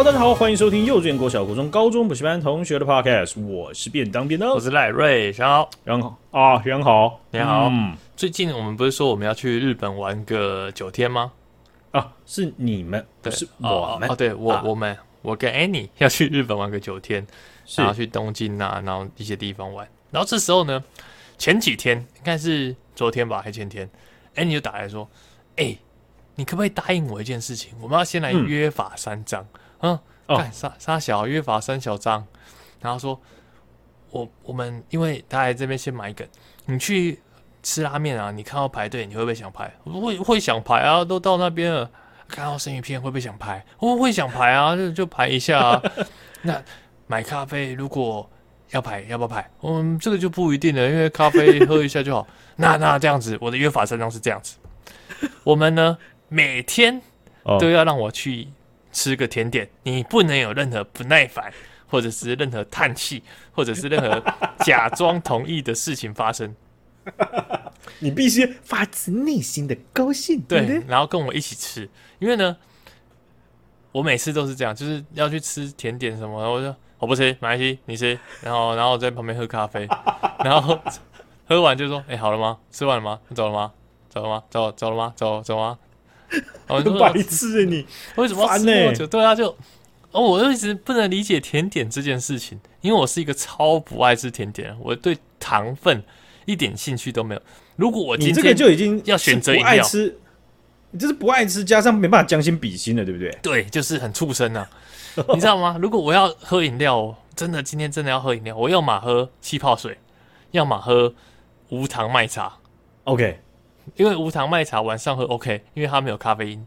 Hello，大家好，欢迎收听幼稚园、国小、国中、高中补习班同学的 Podcast。我是便当便当，我是赖瑞，小好，人好啊，人好，你好。嗯，最近我们不是说我们要去日本玩个九天吗？啊，是你们，不是我们。哦，对我，啊、我们，我跟 Annie 要去日本玩个九天，然后去东京啊，然后一些地方玩。然后这时候呢，前几天应该是昨天吧，还是前天，Annie 就打来说：“哎、欸，你可不可以答应我一件事情？我们要先来约法三章。嗯”嗯，干沙沙小约法三小张，然后说，我我们因为他来这边先买梗，你去吃拉面啊，你看到排队，你会不会想排？会会想排啊，都到那边了，看到生鱼片会不会想排？会会想排啊，就就排一下啊。那买咖啡如果要排，要不要排？嗯，这个就不一定了，因为咖啡喝一下就好。那那这样子，我的约法三章是这样子，我们呢每天都要让我去。吃个甜点，你不能有任何不耐烦，或者是任何叹气，或者是任何假装同意的事情发生。你必须发自内心的高兴，对，对，然后跟我一起吃。因为呢，我每次都是这样，就是要去吃甜点什么，我说我不吃，马来西，你吃。然后，然后我在旁边喝咖啡，然后喝完就说：“哎、欸，好了吗？吃完了吗？走了吗？走了吗？走走了吗？走走吗？” 哦，白痴啊你！为什么要吃那么久？对啊，就哦，我就一直不能理解甜点这件事情，因为我是一个超不爱吃甜点，我对糖分一点兴趣都没有。如果我今天这个就已经要选择不爱吃，你就是不爱吃，加上没办法将心比心了，对不对？对，就是很畜生啊，你知道吗？如果我要喝饮料，真的今天真的要喝饮料，我要么喝气泡水，要么喝无糖麦茶。OK。因为无糖麦茶晚上喝 OK，因为它没有咖啡因，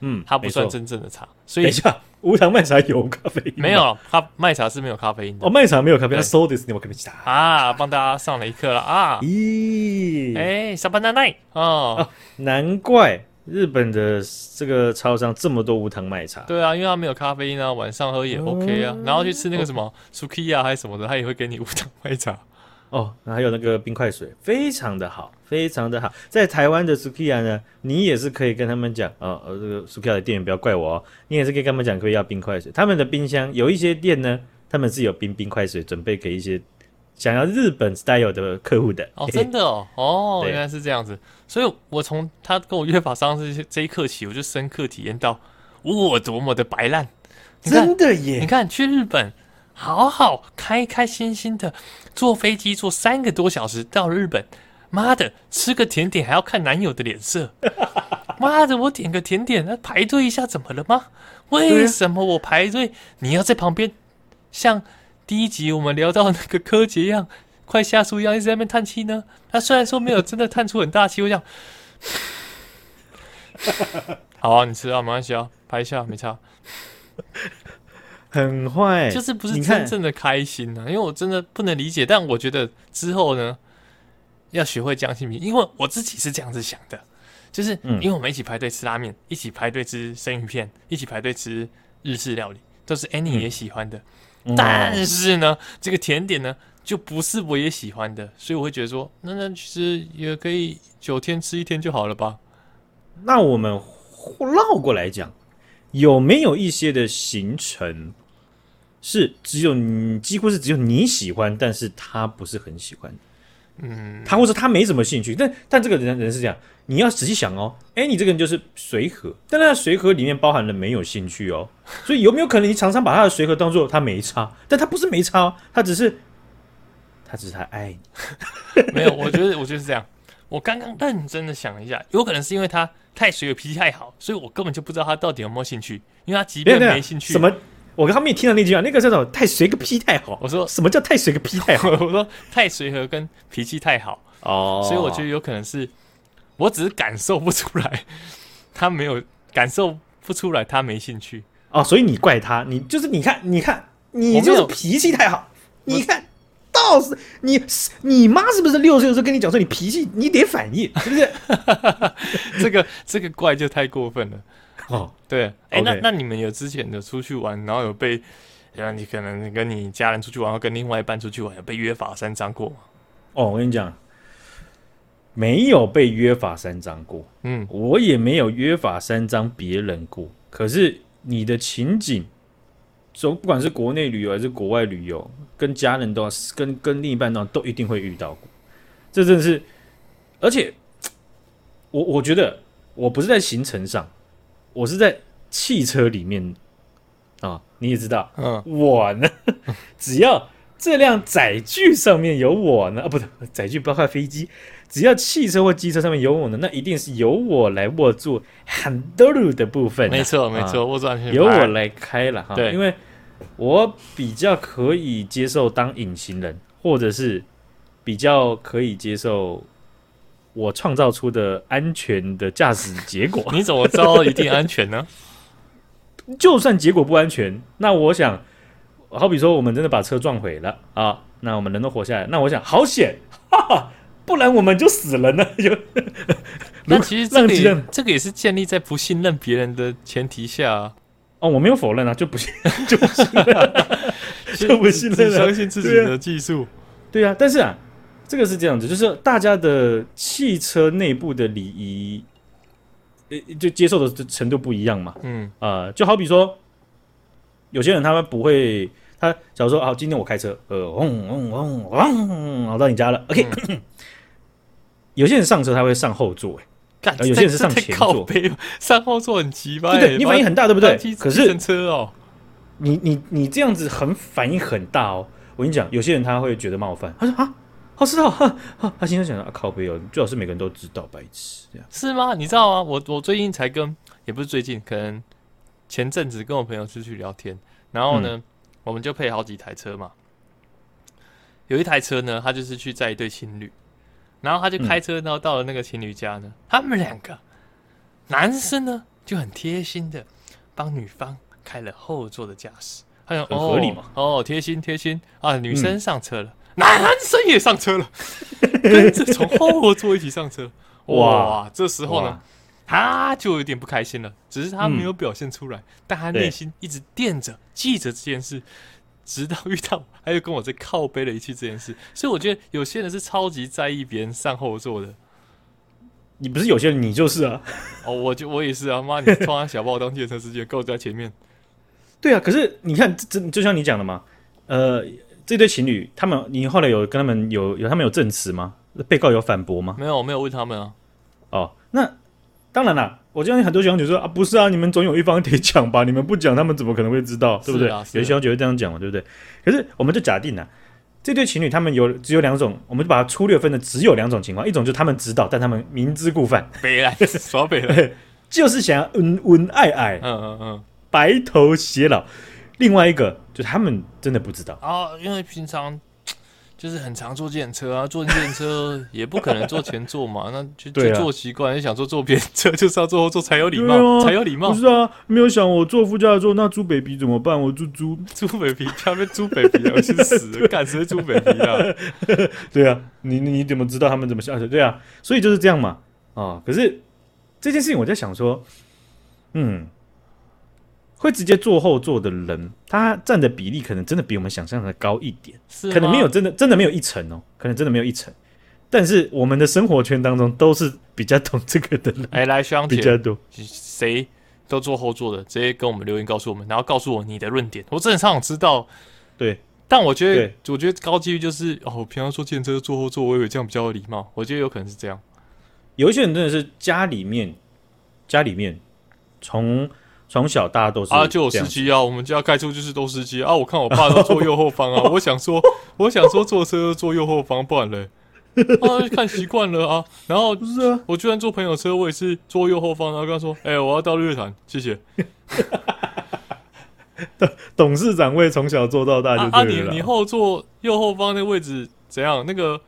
嗯，它不算真正的茶。所以等一下，无糖麦茶有咖啡因？没有，它麦茶是没有咖啡因的。哦，麦茶没有咖啡因。So this，你们可不可以啊，帮大家上了一课了啊！咦，哎，沙巴奶奶哦，难怪日本的这个超商这么多无糖麦茶。对啊，因为它没有咖啡因啊，晚上喝也 OK 啊。然后去吃那个什么 Sukiya 还是什么的，他也会给你无糖麦茶。哦，还有那个冰块水，非常的好，非常的好。在台湾的 Sukiya 呢，你也是可以跟他们讲，哦，呃，这个 Sukiya 的店员不要怪我哦，你也是可以跟他们讲，可以要冰块水。他们的冰箱有一些店呢，他们是有冰冰块水，准备给一些想要日本 style 的客户的。哦，真的哦，哦，原来是这样子。所以我从他跟我约法三章这这一刻起，我就深刻体验到我多么的白烂。真的耶！你看去日本。好好开开心心的坐飞机坐三个多小时到日本，妈的吃个甜点还要看男友的脸色，妈的我点个甜点那排队一下怎么了吗？为什么我排队你要在旁边像第一集我们聊到那个柯洁一样快下树一样一直在那边叹气呢？他虽然说没有真的叹出很大气，我想，好啊，你吃啊，没关系啊，排一下没差。很坏，就是不是真正的开心呢、啊？因为我真的不能理解，但我觉得之后呢，要学会将心比心，因为我自己是这样子想的，就是因为我们一起排队吃拉面，一起排队吃生鱼片，一起排队吃日式料理，都是 Annie 也喜欢的。嗯、但是呢，这个甜点呢，就不是我也喜欢的，所以我会觉得说，那那其实也可以九天吃一天就好了吧？那我们绕过来讲，有没有一些的行程？是只有你，几乎是只有你喜欢，但是他不是很喜欢。嗯，他或者他没什么兴趣，但但这个人人是这样，你要仔细想哦。哎，你这个人就是随和，但那随和里面包含了没有兴趣哦。所以有没有可能你常常把他的随和当做他没差，但他不是没差哦，他只是他只是他爱你。没有，我觉得我觉得是这样。我刚刚认真的想了一下，有可能是因为他太随和，脾气太好，所以我根本就不知道他到底有没有兴趣，因为他即便没兴趣，什么？我跟他们也听到那句话，那个叫做“太随个屁太好”。我说什么叫“太随个屁太好”？我说 太随和跟脾气太好哦，所以我觉得有可能是，我只是感受不出来，他没有感受不出来，他没兴趣哦，所以你怪他，你就是你看，你看，你就是脾气太好，你看，到是你你妈是不是六岁的时候跟你讲说你脾气你得反应，是不是？这个这个怪就太过分了。哦，对，哎.那那你们有之前的出去玩，然后有被，然后你可能跟你家人出去玩，或跟另外一半出去玩，有被约法三章过吗？哦，我跟你讲，没有被约法三章过，嗯，我也没有约法三章别人过。可是你的情景总不管是国内旅游还是国外旅游，跟家人都要跟跟另一半都都一定会遇到过。这真的是，而且我我觉得我不是在行程上，我是在汽车里面啊，你也知道，嗯，我呢，只要这辆载具上面有我呢，啊，不对，载具包括飞机。只要汽车或机车上面有我呢，那一定是由我来握住 handle 的部分。没错，没错，握住安全，由我来开了哈。对，因为我比较可以接受当隐形人，或者是比较可以接受我创造出的安全的驾驶结果。你怎么知道一定安全呢？就算结果不安全，那我想，好比说我们真的把车撞毁了啊，那我们人都活下来，那我想好险，哈哈。不然我们就死了呢。就，那其实这个也这个也是建立在不信任别人的前提下啊。哦，我没有否认啊，就不信，就不信任，就不信任，相信自己的技术。对啊，但是啊，这个是这样子，就是大家的汽车内部的礼仪，呃，就接受的程度不一样嘛。嗯啊、呃，就好比说，有些人他们不会，他假如说啊，今天我开车，呃，嗡嗡嗡嗡，我到你家了，OK。嗯 有些人上车他会上后座，哎，有些人是上前座，上后座很奇葩，对不对？你反应很大，对不对？可是车哦，你你你这样子很反应很大哦。我跟你讲，有些人他会觉得冒犯，他说啊，好知道，他心中想啊，靠北哦，最好是每个人都知道，白痴这样。是吗？你知道吗？我我最近才跟，也不是最近，可能前阵子跟我朋友出去聊天，然后呢，我们就配好几台车嘛，有一台车呢，他就是去载一对情侣。然后他就开车，然后到了那个情侣家呢，嗯、他们两个男生呢就很贴心的帮女方开了后座的驾驶，他想很合理嘛，哦，哦贴心贴心。啊，女生上车了，嗯、男生也上车了，跟着从后座一起上车，哇，哇这时候呢，他就有点不开心了，只是他没有表现出来，嗯、但他内心一直惦着记着这件事。直到遇到，他又跟我在靠背了一气这件事，所以我觉得有些人是超级在意别人上后座的。你不是有些人，你就是啊。哦，我就我也是啊。妈，你突然想把我当计程车司机，跟我在前面。对啊，可是你看，这就像你讲的嘛。呃，这对情侣，他们你后来有跟他们有有他们有证词吗？被告有反驳吗？没有，我没有问他们啊。哦，那当然啦。我相信很多学长姐说啊，不是啊，你们总有一方得讲吧？你们不讲，他们怎么可能会知道？对不对？有些学长姐会这样讲嘛，对不对？可是我们就假定了，这对情侣他们有只有两种，我们就把它粗略分的只有两种情况：一种就是他们知道，但他们明知故犯，北来耍北来，就是想要恩恩爱爱，嗯嗯嗯，白头偕老；另外一个就是他们真的不知道啊，因为平常。就是很常坐计程车啊，坐计程车也不可能坐前座嘛，那就就坐习惯，就想坐坐边车就是要坐后座才有礼貌，才有礼貌。不是啊，没有想我坐副驾座，那猪 baby 怎么办？我猪猪猪 baby，下面猪 baby，我去死，干谁猪 baby 啊？对啊，你你怎么知道他们怎么下车？对啊，所以就是这样嘛。啊，可是这件事情我在想说，嗯。会直接坐后座的人，他占的比例可能真的比我们想象的高一点，是？可能没有真的真的没有一成哦，可能真的没有一成。但是我们的生活圈当中都是比较懂这个的人，哎，来学长姐比较多，谁都坐后座的，直接跟我们留言告诉我们，然后告诉我你的论点，我真的很想知道。对，但我觉得我觉得高几率就是哦，平常坐计程车坐后座，我以为这样比较有礼貌，我觉得有可能是这样。有一些人真的是家里面家里面从。从小大家都是啊，就有司机啊，我们家开车就是都司机啊。我看我爸都坐右后方啊，我想说，我想说坐车坐右后方，不然嘞，啊，看习惯了啊。然后不是啊，我居然坐朋友车，我也是坐右后方，然后跟他说，哎、欸，我要到日月潭，谢谢。董事长位从小坐到大就对了啊，你你后座右后方那个位置怎样？那个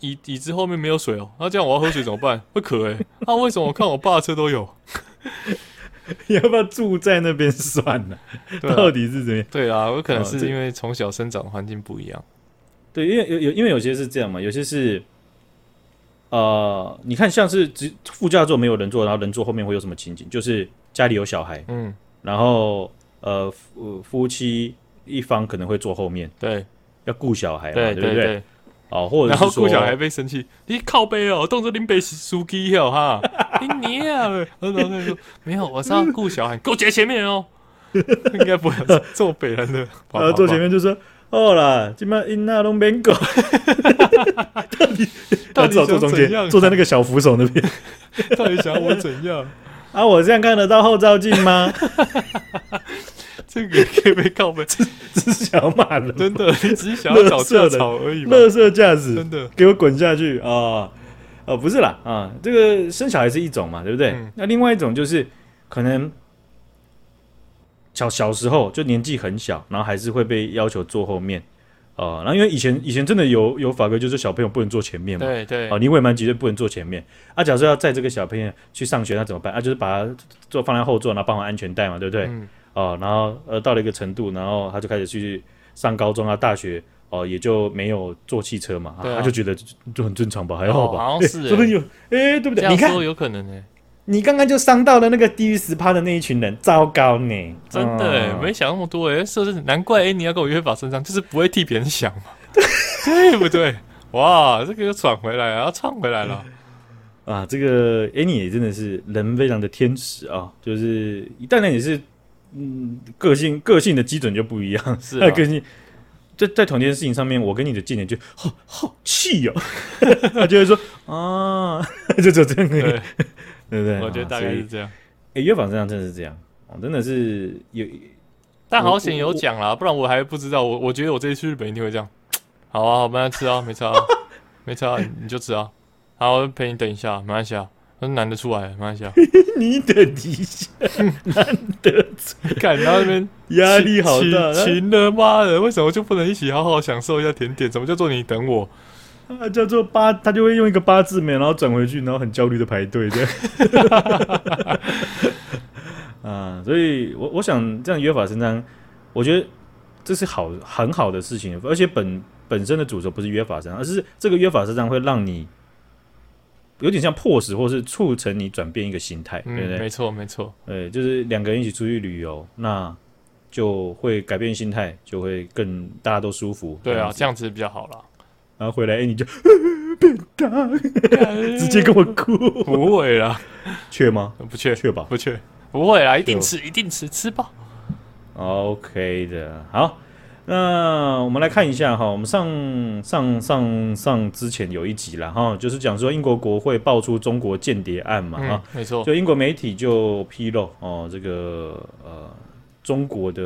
椅椅子后面没有水哦，那、啊、这样我要喝水怎么办？会渴哎、欸。啊，为什么我看我爸的车都有？你 要不要住在那边算了？啊、到底是怎样？对啊，有可能是因为从小生长的环境不一样。对，因为有有，因为有些是这样嘛，有些是，呃，你看，像是只副驾座没有人坐，然后人坐后面会有什么情景？就是家里有小孩，嗯，然后呃夫夫妻一方可能会坐后面，对，要顾小孩嘛，对，对不？对对对哦，或者然后顾小孩被生气，你靠背哦，动作拎背书记哦哈，你娘！然后他说没有，我是要顾小孩，给我在前面哦。应该不会坐北人的。然后坐前面就说：“哦啦，今麦因那拢免讲。”到底到底坐中间，坐在那个小扶手那边，到底想要我怎样？啊，我这样看得到后照镜吗？这个可以被告白，只只是想要骂人，真的，你只是想要找架吵而已。垃圾价值，真的，给我滚下去啊！哦，哦，不是啦啊，这个生小孩是一种嘛，对不对？嗯、那另外一种就是可能小小时候就年纪很小，然后还是会被要求坐后面。哦，然后因为以前以前真的有有法规，就是小朋友不能坐前面嘛。对对。哦，你未满几岁不能坐前面。啊，假设要载这个小朋友去上学，那怎么办？啊，就是把他坐放在后座，然后绑好安全带嘛，对不对？嗯。哦，然后呃，到了一个程度，然后他就开始去上高中啊、大学，哦，也就没有坐汽车嘛。啊、他就觉得就，就很正常吧，还好吧？哦、好像是、欸，说不定有，哎，对不对？你看，有可能呢、欸。你刚刚就伤到了那个低于十趴的那一群人，糟糕呢！真的、没想那么多哎，是不是？难怪哎，你要跟我约法三章，就是不会替别人想嘛，对不对？哇，这个又转回来了，要唱回来了 啊！这个 Annie 也真的是人非常的天使啊，就是当然也是，嗯，个性个性的基准就不一样，是啊个性在在同一件事情上面，我跟你的见解就好好气哦，他就会说啊，就就这样。对不对？我觉得大概是这样。哎，约法三章真的是这样，哦，真的是有。但好险有讲啦，不然我还不知道。我我觉得我这次去日本一定会这样。好啊，好，慢慢吃啊，没差啊，没差，你就吃啊。好，我陪你等一下，没关系啊。那男的出来，没关系啊。你等一下，男的看到那边压力好大，亲了妈的，为什么就不能一起好好享受一下甜点？怎么叫做你等我？啊，叫做八，他就会用一个八字眉，然后转回去，然后很焦虑的排队这样。啊，所以我我想这样约法三章，我觉得这是好很好的事情，而且本本身的主轴不是约法三章，而是这个约法三章会让你有点像迫使或是促成你转变一个心态，嗯、对不对？没错，没错。对，就是两个人一起出去旅游，那就会改变心态，就会更大家都舒服。对啊，这样子比较好啦。然后回来，哎，你就 变大，直接跟我哭，不会啦，缺吗？不缺，缺吧？不缺，不会啦，一定吃，一定吃，吃饱。OK 的，好，那我们来看一下哈，我们上上上上之前有一集了哈，就是讲说英国国会爆出中国间谍案嘛，哈、嗯，没错，就英国媒体就披露哦，这个呃，中国的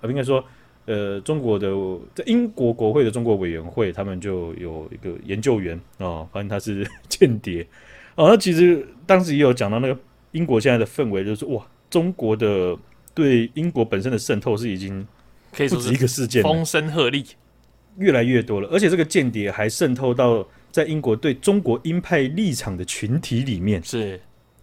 呃，应该说。呃，中国的在英国国会的中国委员会，他们就有一个研究员哦，发现他是 间谍哦。那其实当时也有讲到那个英国现在的氛围，就是哇，中国的对英国本身的渗透是已经不止一个事件，风声鹤唳，越来越多了。而且这个间谍还渗透到在英国对中国鹰派立场的群体里面，是，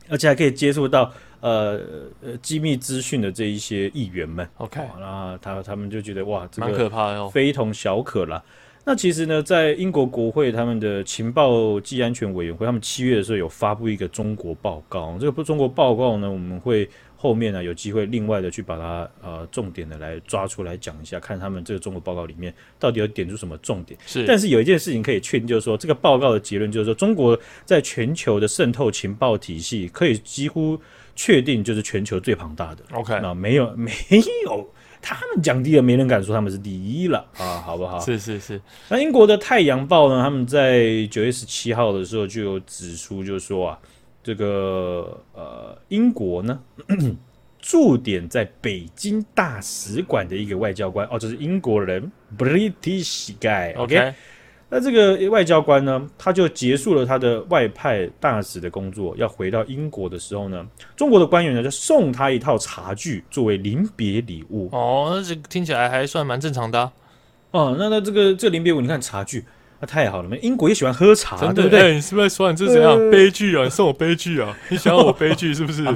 而且还可以接触到。呃呃，机密资讯的这一些议员们，OK，然后他他们就觉得哇，这个蛮可怕的哦，非同小可了。那其实呢，在英国国会他们的情报暨安全委员会，他们七月的时候有发布一个中国报告。这个不中国报告呢，我们会后面呢有机会另外的去把它呃重点的来抓出来讲一下，看他们这个中国报告里面到底有点出什么重点。是，但是有一件事情可以确定，就是说这个报告的结论就是说，中国在全球的渗透情报体系可以几乎确定就是全球最庞大的。OK，那没有 没有。他们讲第二，没人敢说他们是第一了啊，好不好？是是是。那英国的《太阳报》呢？他们在九月十七号的时候就有指出，就是说啊，这个呃，英国呢 驻点在北京大使馆的一个外交官哦，这是英国人，British guy，OK。Okay? 那这个外交官呢，他就结束了他的外派大使的工作，要回到英国的时候呢，中国的官员呢就送他一套茶具作为临别礼物。哦，那这听起来还算蛮正常的，啊。哦，那那这个这临别物，你看茶具，那太好了嘛！英国也喜欢喝茶，对不对？欸，你是不是在说你这是怎样，呃、悲剧啊？你送我悲剧啊？你想要我悲剧 是不是？啊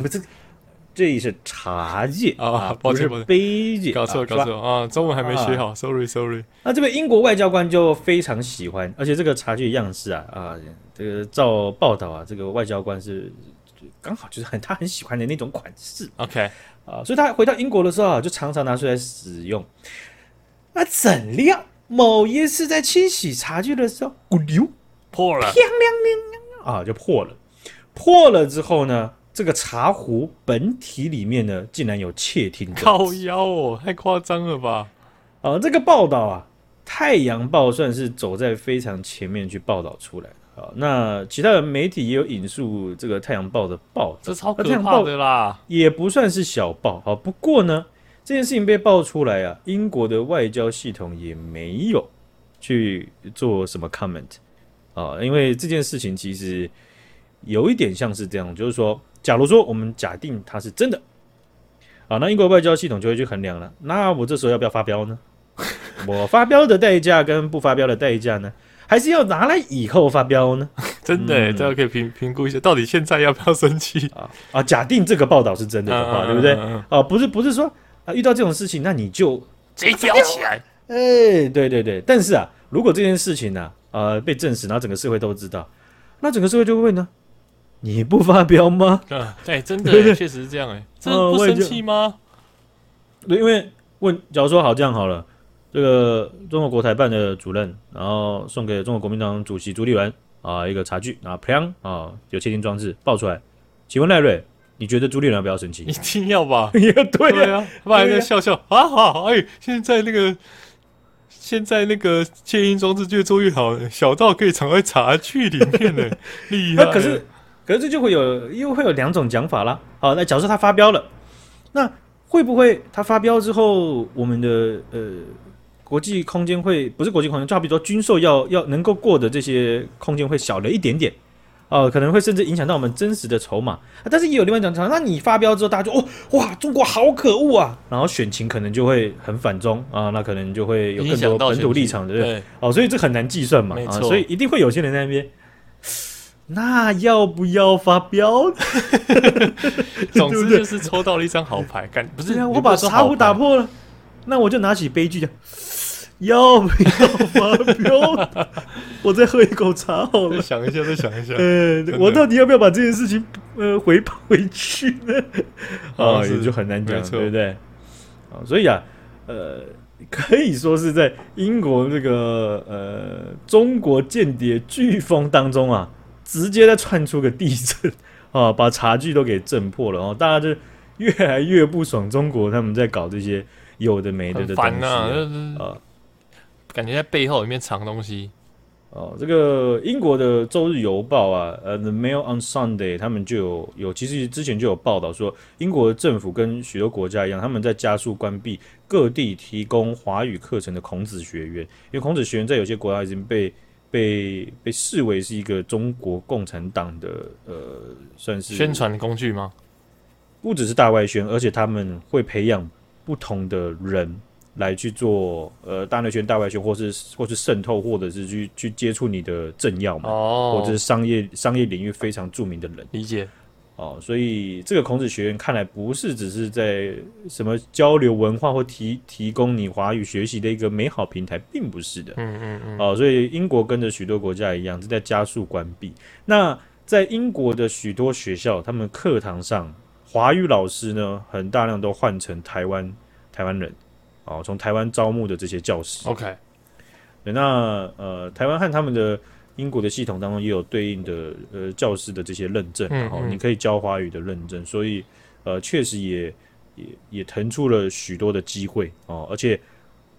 这是茶具啊，抱歉，不是杯具，搞错搞错啊！中文还没学好，啊，sorry sorry。那这位英国外交官就非常喜欢，而且这个茶具的样式啊啊，这个照报道啊，这个外交官是刚好就是很他很喜欢的那种款式。OK 啊，所以他回到英国的时候啊，就常常拿出来使用。那怎料某一次在清洗茶具的时候，咕溜破了，亮亮亮啊，就破了。破了之后呢？这个茶壶本体里面呢，竟然有窃听装置。靠腰哦，太夸张了吧？啊，这个报道啊，《太阳报》算是走在非常前面去报道出来的啊。那其他的媒体也有引述这个《太阳报》的报道，这超可怕的啦，也不算是小报啊。不过呢，这件事情被爆出来啊，英国的外交系统也没有去做什么 comment 啊，因为这件事情其实有一点像是这样，就是说，假如说我们假定它是真的啊，那英国外交系统就会去衡量了，那我这时候要不要发飙呢？我发飙的代价跟不发飙的代价呢？还是要拿来以后发飙呢？真的，这样可以评评估一下，到底现在要不要生气啊？啊，假定这个报道是真的的话，对不对？啊，不是，不是说啊，遇到这种事情，那你就直接飙起来。哎，对对对。但是啊，如果这件事情呢，呃，被证实，然后整个社会都知道，那整个社会就会问呢，你不发飙吗？啊，对，真的，确实是这样。哎，真的不生气吗？对，因为问，假如说好这样好了。这个中国国台办的主任，然后送给中国国民党主席朱立伦啊一个茶具，然后砰啊有窃听装置爆出来，请问赖瑞，你觉得朱立伦要不要生气？一定要吧？也 对，对啊，他还在笑笑啊好，哎，现在那个现在那个窃音装置越做越好，小到可以藏在茶具里面呢，厉害。可是可是这就会有又会有两种讲法啦。好，那假如说他发飙了，那会不会他发飙之后，我们的呃？国际空间会不是国际空间，就好比说军售要要能够过的这些空间会小了一点点，哦、呃，可能会甚至影响到我们真实的筹码、啊。但是也有另外一种讲，那你发飙之后，大家就哦哇，中国好可恶啊，然后选情可能就会很反中啊，那可能就会有更多本土立场的，对，对哦，所以这很难计算嘛，啊，所以一定会有些人在那边，那要不要发飙？总之就是抽到了一张好牌，感不是我把茶壶打破了，那我就拿起杯具的。要不要发飙？我再喝一口茶好了。再想一下，再想一下。呃，我到底要不要把这件事情呃回报回去呢？啊，也就很难讲，对不对？啊，所以啊，呃，可以说是在英国这个呃中国间谍飓风当中啊，直接在窜出个地震 啊，把茶具都给震破了，然后大家就越来越不爽中国他们在搞这些有的没的的东西啊。啊感觉在背后里面藏东西哦。这个英国的《周日邮报》啊，呃，《The Mail on Sunday》他们就有有，其实之前就有报道说，英国的政府跟许多国家一样，他们在加速关闭各地提供华语课程的孔子学院，因为孔子学院在有些国家已经被被被视为是一个中国共产党的呃，算是宣传工具吗？不只是大外宣，而且他们会培养不同的人。来去做呃大内宣、大外宣，或是或是渗透，或者是去去接触你的政要嘛，哦，或者是商业商业领域非常著名的人，理解哦。所以这个孔子学院看来不是只是在什么交流文化或提提供你华语学习的一个美好平台，并不是的。嗯嗯嗯。哦，所以英国跟着许多国家一样，是在加速关闭。那在英国的许多学校，他们课堂上华语老师呢，很大量都换成台湾台湾人。哦，从台湾招募的这些教师，OK，那呃，台湾和他们的英国的系统当中也有对应的呃教师的这些认证，然后、你可以教华语的认证，所以呃，确实也也也腾出了许多的机会哦。而且，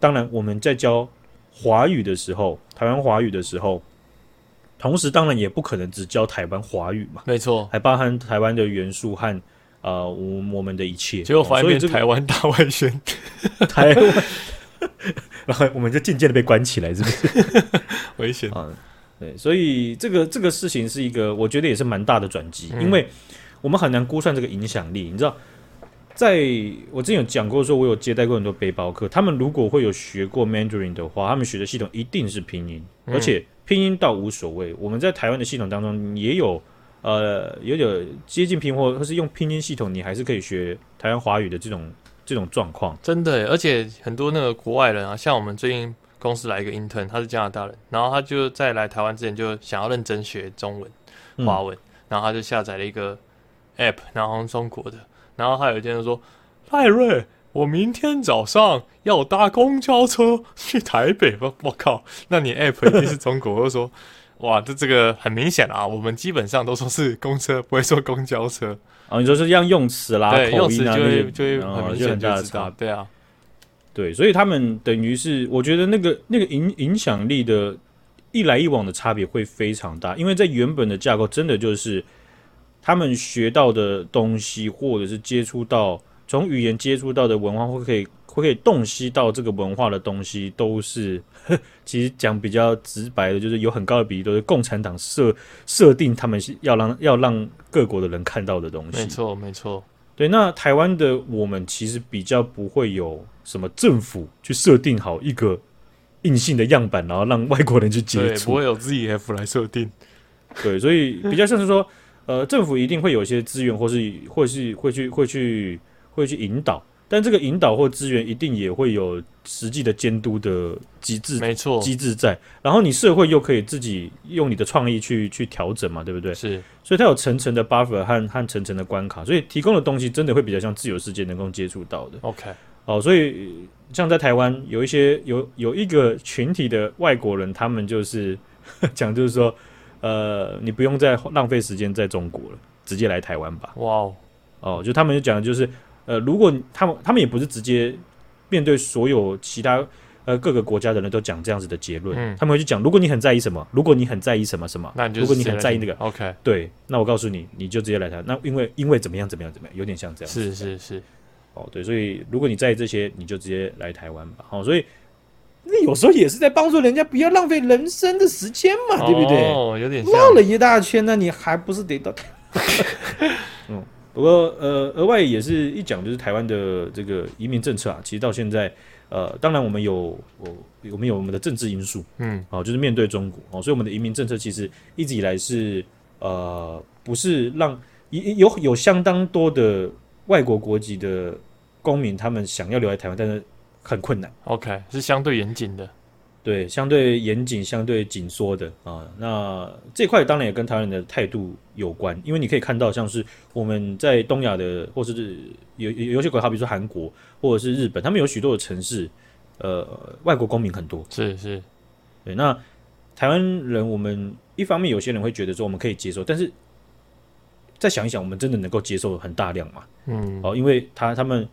当然我们在教华语的时候，台湾华语的时候，同时当然也不可能只教台湾华语嘛，没错，还包含台湾的元素和。啊、呃，我我们的一切，结果怀念台湾大外宣，台湾，然后我们就渐渐的被关起来，是不是 危险啊？对，所以这个这个事情是一个，我觉得也是蛮大的转机，嗯、因为我们很难估算这个影响力。你知道，在我之前有讲过，说我有接待过很多背包客，他们如果会有学过 Mandarin 的话，他们学的系统一定是拼音，嗯、而且拼音倒无所谓。我们在台湾的系统当中也有。呃，有点接近拼或或是用拼音系统，你还是可以学台湾华语的这种这种状况。真的，而且很多那个国外人啊，像我们最近公司来一个 intern，他是加拿大人，然后他就在来台湾之前就想要认真学中文、华文，嗯、然后他就下载了一个 app，然后中国的，然后他有一天就说：“赖瑞，我明天早上要搭公交车去台北。”我我靠，那你 app 一定是中国，我就说。哇，这这个很明显啊，我们基本上都说是公车，不会说公交车。啊，你说是这样用词啦，对，口音啊，就会就会很明显就知道，对啊，对，所以他们等于是，我觉得那个那个影影响力的，一来一往的差别会非常大，因为在原本的架构，真的就是他们学到的东西，或者是接触到从语言接触到的文化，会可以会可以洞悉到这个文化的东西，都是 其实讲比较直白的，就是有很高的比例都是共产党设设定他们要让要让各国的人看到的东西。没错，没错。对，那台湾的我们其实比较不会有什么政府去设定好一个。硬性的样板，然后让外国人去接触，对，不会有 ZF 来设定。对，所以比较像是说，呃，政府一定会有一些资源，或是或是会去会去会去引导，但这个引导或资源一定也会有实际的监督的机制，没错，机制在。然后你社会又可以自己用你的创意去去调整嘛，对不对？是，所以它有层层的 buffer 和和层层的关卡，所以提供的东西真的会比较像自由世界能够接触到的。OK，哦，所以。像在台湾有一些有有一个群体的外国人，他们就是 讲，就是说，呃，你不用再浪费时间在中国了，直接来台湾吧。哇哦，哦，就他们就讲的就是，呃，如果他们他们也不是直接面对所有其他呃各个国家的人都讲这样子的结论，嗯，他们会去讲，如果你很在意什么，如果你很在意什么什么，那你就如果你很在意那个，OK，对，那我告诉你，你就直接来台。那因为因为怎么样怎么样怎么样，有点像这样子，是是是。哦，对，所以如果你在意这些，你就直接来台湾吧。好，所以那有时候也是在帮助人家不要浪费人生的时间嘛，对不对？哦，有点绕了一大圈，那你还不是得到？嗯，不过呃，额外也是一讲，就是台湾的这个移民政策啊，其实到现在，呃，当然我们有我我们有我们的政治因素，嗯，哦，就是面对中国哦，所以我们的移民政策其实一直以来是呃，不是让有有有相当多的。外国国籍的公民，他们想要留在台湾，但是很困难。OK，是相对严谨的，对，相对严谨、相对紧缩的啊。那这块当然也跟台湾人的态度有关，因为你可以看到，像是我们在东亚的，或者是有有些国家，好比说韩国或者是日本，他们有许多的城市，呃，外国公民很多。是是，对。那台湾人，我们一方面有些人会觉得说我们可以接受，但是。再想一想，我们真的能够接受很大量吗？嗯，哦，因为他他们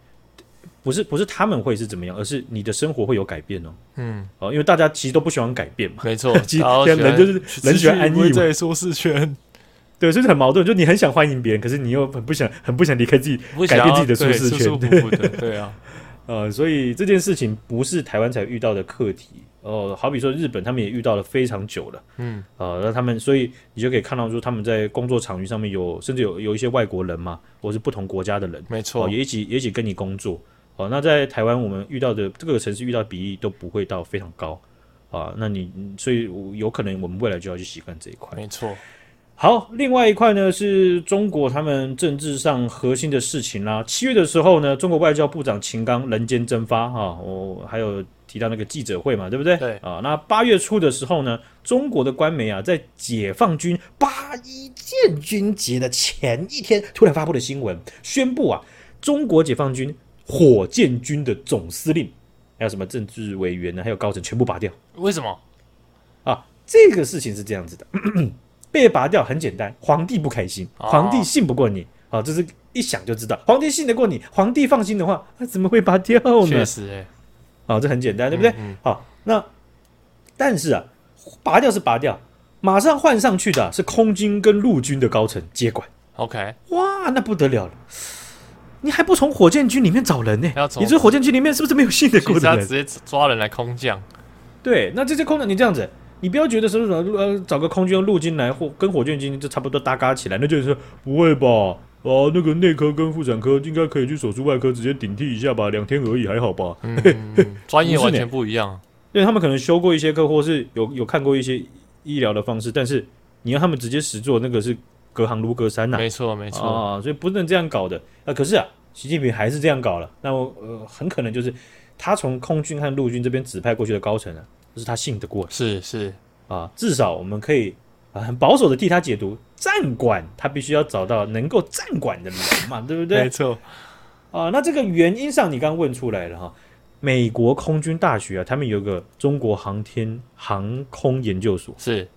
不是不是他们会是怎么样，而是你的生活会有改变哦。嗯，哦，因为大家其实都不喜欢改变嘛，没错，其实人就是人喜欢安逸嘛，在舒适圈，对，所以很矛盾，就你很想欢迎别人，可是你又很不想很不想离开自己，改变自己的舒适圈，舒舒服服的，对啊，呃，所以这件事情不是台湾才遇到的课题。哦，好比说日本，他们也遇到了非常久了，嗯，呃，那他们，所以你就可以看到说他们在工作场域上面有，甚至有有一些外国人嘛，或是不同国家的人，没错，也一起也一起跟你工作。哦，那在台湾我们遇到的各个城市遇到的比例都不会到非常高啊。那你所以有可能我们未来就要去习惯这一块，没错。好，另外一块呢是中国他们政治上核心的事情啦。七月的时候呢，中国外交部长秦刚人间蒸发哈，我还有。提到那个记者会嘛，对不对？对啊，那八月初的时候呢，中国的官媒啊，在解放军八一建军节的前一天，突然发布的新闻，宣布啊，中国解放军火箭军的总司令，还有什么政治委员呢，还有高层全部拔掉。为什么？啊，这个事情是这样子的，咳 咳被拔掉很简单，皇帝不开心，皇帝信不过你啊，这是一想就知道，皇帝信得过你，皇帝放心的话，他怎么会拔掉呢？确实、这很简单，对不对？好、嗯嗯哦，那但是啊，拔掉是拔掉，马上换上去的是空军跟陆军的高层接管。OK，哇，那不得了了！你还不从火箭军里面找人呢？你这火箭军里面是不是没有信得过的人？直接抓人来空降。对，那这些空降，你这样子，你不要觉得说什么呃，找个空军、陆军来或跟火箭军就差不多搭嘎起来，那就是说不会吧？哦，那个内科跟妇产科应该可以去手术外科直接顶替一下吧，两天而已，还好吧？嗯，专业完全不一样。因为他们可能修过一些课，或是有有看过一些医疗的方式，但是你让他们直接实做，那个是隔行如隔山呐、啊。没错，没错啊，所以不能这样搞的啊。可是啊，习近平还是这样搞了，那我呃，很可能就是他从空军和陆军这边指派过去的高层啊，就是他信得过的。是是啊，至少我们可以。很保守的替他解读，战管他必须要找到能够战管的人嘛，对不对？没错。啊，那这个原因上，你刚刚问出来了哈。美国空军大学啊，他们有个中国航天航空研究所，是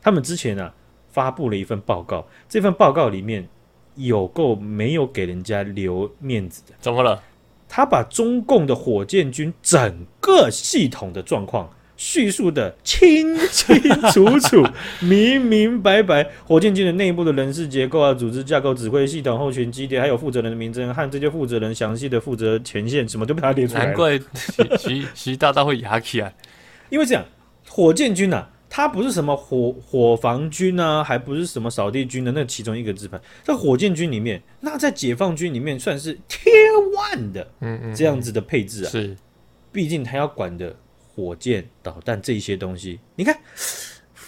他们之前啊发布了一份报告，这份报告里面有够没有给人家留面子的。怎么了？他把中共的火箭军整个系统的状况叙述的清清楚楚、明明白白。火箭军的内部的人事结构啊、组织架构、指挥系统、后勤基地，还有负责人的名称和这些负责人详细的负责权限，什么都被他列出来。难怪习习大大会牙起来，因为这样，火箭军啊。它不是什么火火防军啊，还不是什么扫地军的那其中一个支派，在火箭军里面，那在解放军里面算是天万的，嗯嗯，这样子的配置啊，是，毕竟他要管的火箭、导弹这些东西，你看。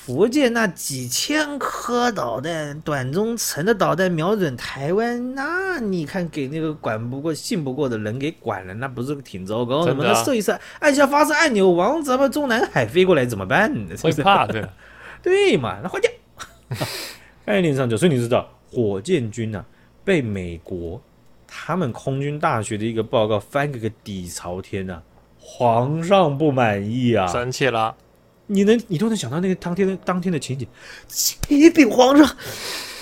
福建那几千颗导弹，短中程的导弹瞄准台湾，那你看给那个管不过、信不过的人给管了，那不是挺糟糕的吗？那射一射，按下发射按钮，往咱们中南海飞过来怎么办？会怕的，对嘛？那坏掉，概念上就，所以你知道，火箭军啊，被美国他们空军大学的一个报告翻个个底朝天啊，皇上不满意啊，生气了。你能，你都能想到那个当天的当天的情景，启禀皇上，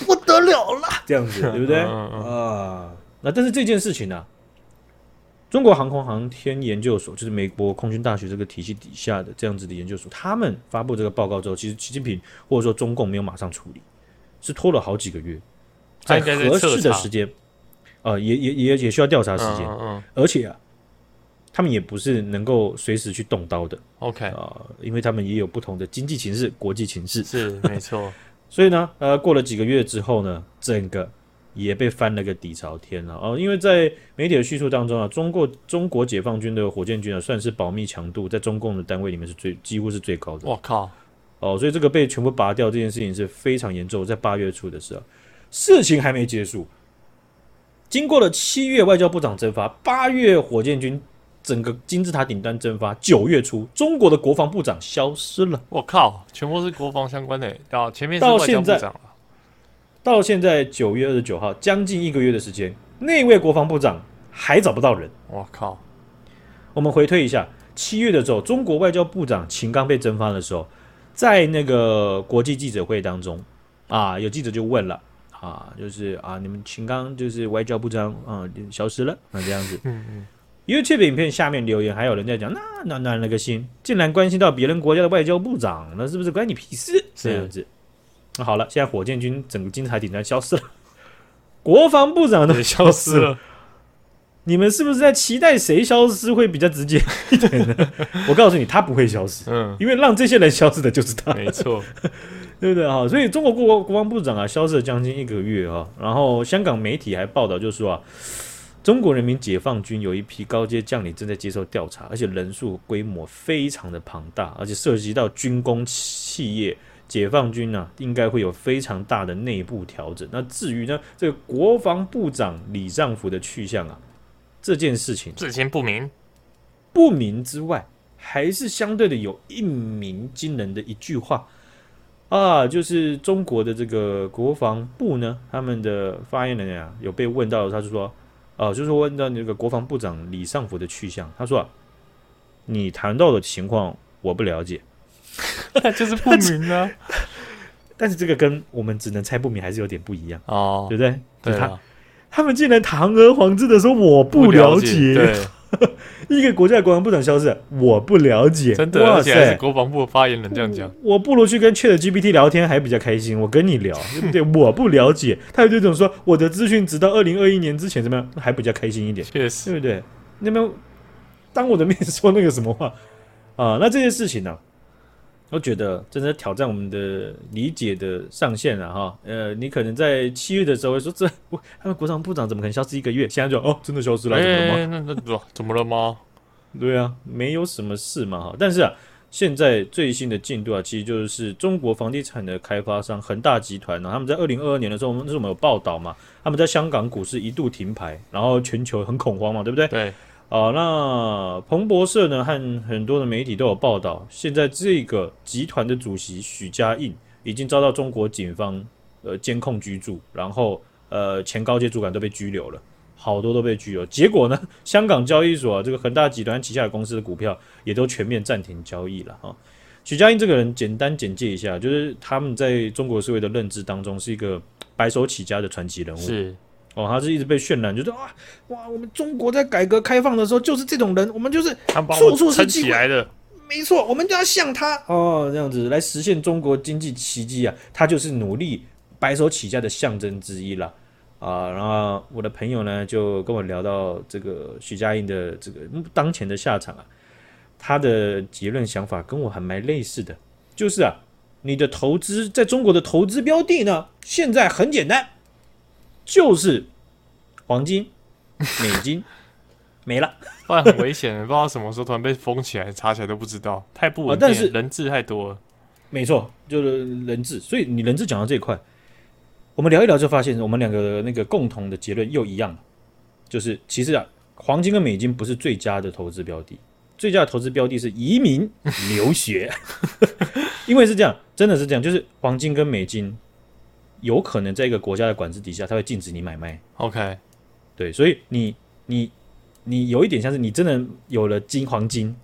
不得了了，这样子，对不对？嗯嗯啊，那但是这件事情呢、啊，中国航空航天研究所，就是美国空军大学这个体系底下的这样子的研究所，他们发布这个报告之后，其实习近平或者说中共没有马上处理，是拖了好几个月，在合适的时间，啊，也也也也需要调查时间，嗯嗯，而且啊。他们也不是能够随时去动刀的，OK 啊、呃，因为他们也有不同的经济情势、国际情势，是 没错。所以呢，呃，过了几个月之后呢，整个也被翻了个底朝天了哦。因为在媒体的叙述当中啊，中国中国解放军的火箭军啊，算是保密强度在中共的单位里面是最几乎是最高的。我靠！哦，所以这个被全部拔掉这件事情是非常严重。在八月初的时候，事情还没结束，经过了七月外交部长征发，八月火箭军。整个金字塔顶端蒸发。九月初，中国的国防部长消失了。我靠，全部是国防相关的。到前面是外交部长了。到现在九月二十九号，将近一个月的时间，那位国防部长还找不到人。我靠！我们回退一下，七月的时候，中国外交部长秦刚被蒸发的时候，在那个国际记者会当中啊，有记者就问了啊，就是啊，你们秦刚就是外交部长啊，消失了，那这样子。嗯嗯。YouTube 影片下面留言，还有人在讲，那那那那个心，竟然关心到别人国家的外交部长，那是不是关你屁事？这样子。那好了，现在火箭军整个金字塔顶端消失了，国防部长都消失了，你们是不是在期待谁消失会比较直接一点呢？我告诉你，他不会消失，嗯，因为让这些人消失的就是他，没错，对不对啊？所以中国国国防部长啊，消失了将近一个月啊，然后香港媒体还报道就说啊。中国人民解放军有一批高阶将领正在接受调查，而且人数规模非常的庞大，而且涉及到军工企业，解放军呢、应该会有非常大的内部调整。那至于呢，这个国防部长李尚福的去向啊，这件事情至今不明。不明之外，还是相对的有一鸣惊人的一句话啊，就是中国的这个国防部呢，他们的发言人啊，有被问到，他就说。哦、呃，就是问到那个国防部长李尚福的去向，他说：“你谈到的情况我不了解，就是不明啊。但是这个跟我们只能猜不明还是有点不一样哦，对不对？对他他们竟然堂而皇之的说我不了解，对。” 一个国家的国防部长消失，我不了解。真的，而且还是国防部发言人这样讲。我不如去跟 ChatGPT 聊天还比较开心。我跟你聊，对不对？我不了解，他有这种说我的资讯直到二零二一年之前怎么样，还比较开心一点。确实，对不对？那么当我的面说那个什么话啊？那这件事情呢、啊？我觉得真的挑战我们的理解的上限了哈。呃，你可能在七月的时候会说，这我他们国防部长怎么可能消失一个月？现在就哦，真的消失了，怎么了吗？欸、那那怎怎么了吗？对啊，没有什么事嘛哈。但是啊，现在最新的进度啊，其实就是中国房地产的开发商恒大集团呢，他们在二零二二年的时候，那时候我们有报道嘛，他们在香港股市一度停牌，然后全球很恐慌嘛，对不对？对。啊，那彭博社呢和很多的媒体都有报道，现在这个集团的主席许家印已经遭到中国警方呃监控居住，然后呃前高阶主管都被拘留了，好多都被拘留。结果呢，香港交易所啊，这个恒大集团旗下的公司的股票也都全面暂停交易了哈。许家印这个人，简单简介一下，就是他们在中国社会的认知当中是一个白手起家的传奇人物。是哦，他是一直被渲染，就是啊哇，我们中国在改革开放的时候就是这种人，我们就是处处是机会的。没错，我们就要像他哦，这样子来实现中国经济奇迹啊！他就是努力白手起家的象征之一了啊。然后我的朋友呢，就跟我聊到这个许家印的这个当前的下场啊。他的结论想法跟我还蛮类似的，就是啊，你的投资在中国的投资标的呢，现在很简单，就是黄金、美金没了，不然很危险，不知道什么时候突然被封起来，查起来都不知道，太不稳定，但是人质太多了，没错，就是人质。所以你人质讲到这一块，我们聊一聊就发现，我们两个的那个共同的结论又一样，就是其实啊，黄金跟美金不是最佳的投资标的。最佳的投资标的是移民留学，因为是这样，真的是这样，就是黄金跟美金有可能在一个国家的管制底下，它会禁止你买卖。OK，对，所以你你你有一点像是你真的有了金黄金，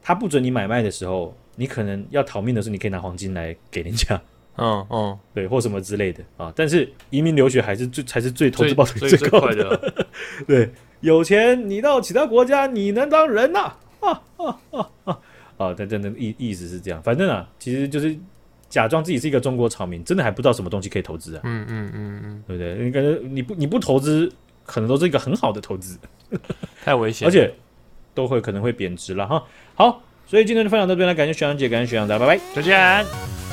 他不准你买卖的时候，你可能要逃命的时候，你可以拿黄金来给人家。嗯嗯，对，或什么之类的啊。但是移民留学还是最才是最投资报酬最高的。对，有钱你到其他国家，你能当人呐、啊？啊啊啊啊！啊，但真的意意思是这样，反正啊，其实就是假装自己是一个中国草民，真的还不知道什么东西可以投资啊。嗯嗯嗯嗯，对不对？你感觉你不你不投资，可能都是一个很好的投资，太危险，而且都会可能会贬值了哈。好，所以今天就分享到这边了，感谢学长姐，感谢学长大家，拜拜，再见。